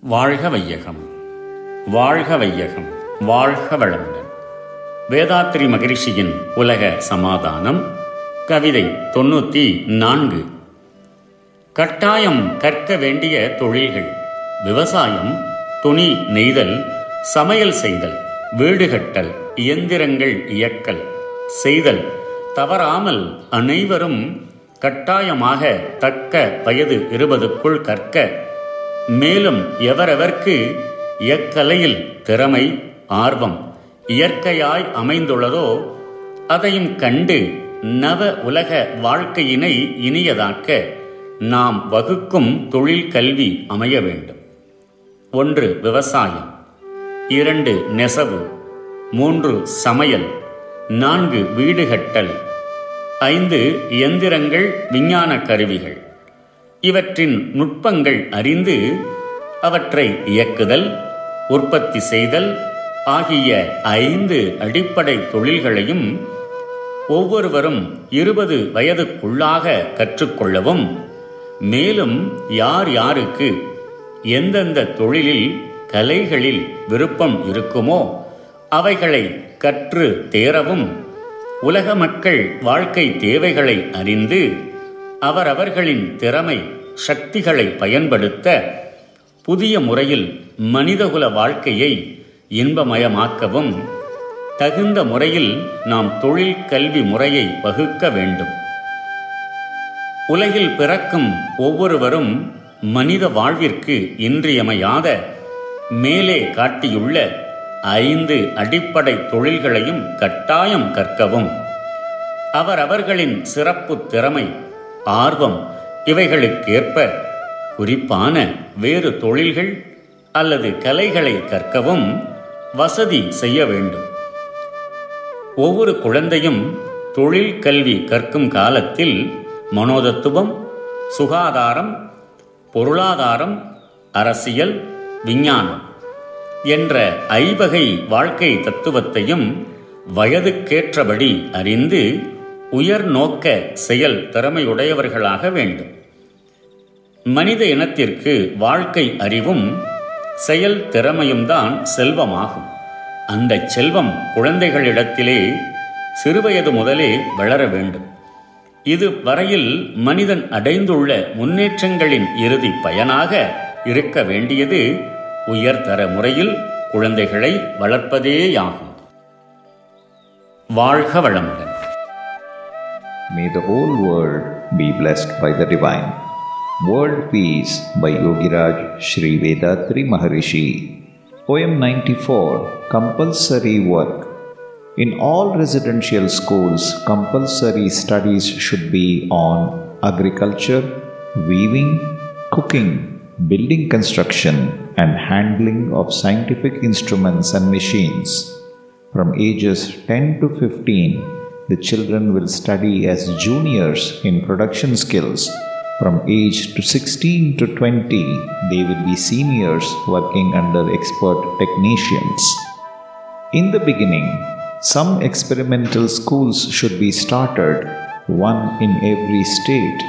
வாழ்க வையகம் வாழ்க வையகம் வாழ்க வளமுடன். வேதாத்ரி மகிழ்ச்சியின் உலக சமாதானம் கவிதை தொண்ணூற்றி நான்கு. கட்டாயம் கற்க வேண்டிய தொழில்கள் விவசாயம் துணி நெய்தல் சமையல் செய்தல் வீடு கட்டல் இயந்திரங்கள் இயக்கல் செய்தல் தவறாமல் அனைவரும் கட்டாயமாக தக்க வயது இருபதுக்குள் கற்க மேலும் எவரெவர்க்கு எக்கலையில் திறமை ஆர்வம் இயற்கையாய் அமைந்துள்ளதோ அதையும் கண்டு நவ உலக வாழ்க்கையினை இனியதாக்க நாம் வகுக்கும் தொழில் கல்வி அமைய வேண்டும். ஒன்று விவசாயம். இரண்டு நெசவு. மூன்று சமையல். நான்கு வீடு கட்டல் ஐந்து இயந்திரங்கள் விஞ்ஞான கருவிகள். இவற்றின் நுட்பங்கள் அறிந்து அவற்றை இயக்குதல் உற்பத்தி செய்தல் ஆகிய ஐந்து அடிப்படை தொழில்களையும் ஒவ்வொருவரும் இருபது வயதுக்குள்ளாக கற்றுக்கொள்ளவும் மேலும் யார் யாருக்கு எந்தெந்த தொழிலில் கலைகளில் விருப்பம் இருக்குமோ அவைகளை கற்று தேரவும் உலக மக்கள் வாழ்க்கை தேவைகளை அறிந்து அவரவர்களின் திறமை சக்திகளை பயன்படுத்த புதிய முறையில் மனிதகுல வாழ்க்கையை இன்பமயமாக்கவும் தகுந்த முறையில் நாம் தொழில் கல்வி முறையை வகுக்க வேண்டும். உலகில் பிறக்கும் ஒவ்வொருவரும் மனித வாழ்விற்கு இன்றியமையாத மேலே காட்டியுள்ள ஐந்து அடிப்படை தொழில்களையும் கட்டாயம் கற்கவும். அவரவர்களின் சிறப்பு திறமை ஆர்வம் இவைகளுக்கேற்ப குறிப்பான வேறு தொழில்கள் அல்லது கலைகளை கற்கவும் வசதி செய்ய வேண்டும். ஒவ்வொரு குழந்தையும் தொழில் கல்வி கற்கும் காலத்தில் மனோதத்துவம் சுகாதாரம் பொருளாதாரம் அரசியல் விஞ்ஞானம் என்ற ஐவகை வாழ்க்கை தத்துவத்தையும் வயதுக்கேற்றபடி அறிந்து உயர் நோக்க செயல் திறமையுடையவர்களாக வேண்டும். மனித இனத்திற்கு வாழ்க்கை அறிவும் செயல் திறமையும் தான் செல்வமாகும். அந்த செல்வம் குழந்தைகளிடத்திலே சிறுவயது முதலே வளர வேண்டும். இது வரையில் மனிதன் அடைந்துள்ள முன்னேற்றங்களின் இறுதி பயனாக இருக்க வேண்டியது உயர்தர முறையில் குழந்தைகளை வளர்ப்பதேயாகும். வாழ்க வளமுடன். May the whole world be blessed by the divine. World Peace by Yogiraj Sri Vedatri Maharishi. Poem 94 Compulsory Work. In all residential schools, compulsory studies should be on agriculture, weaving, cooking, building construction, and handling of scientific instruments and machines. From ages 10 to 15, the children will study as juniors in production skills. From age to 16 to 20, they will be seniors working under expert technicians. In the beginning, some experimental schools should be started, one in every state,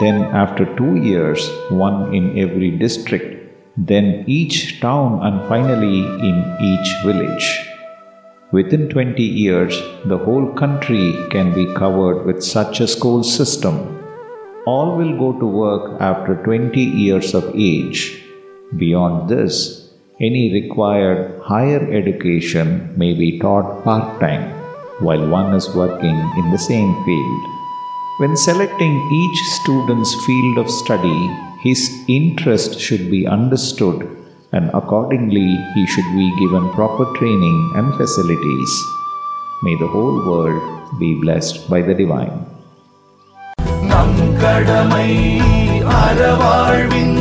then, after two years, one in every district, then each town, and finally in each village. Within 20 years, the whole country can be covered with such a school system. All will go to work after 20 years of age. Beyond this, any required higher education may be taught part time while one is working in the same field. When selecting each student's field of study, his interest should be understood and accordingly he should be given proper training and facilities. May the whole world be blessed by the divine. நம் கடமை அறவாழ்வின் நாட்டத்தே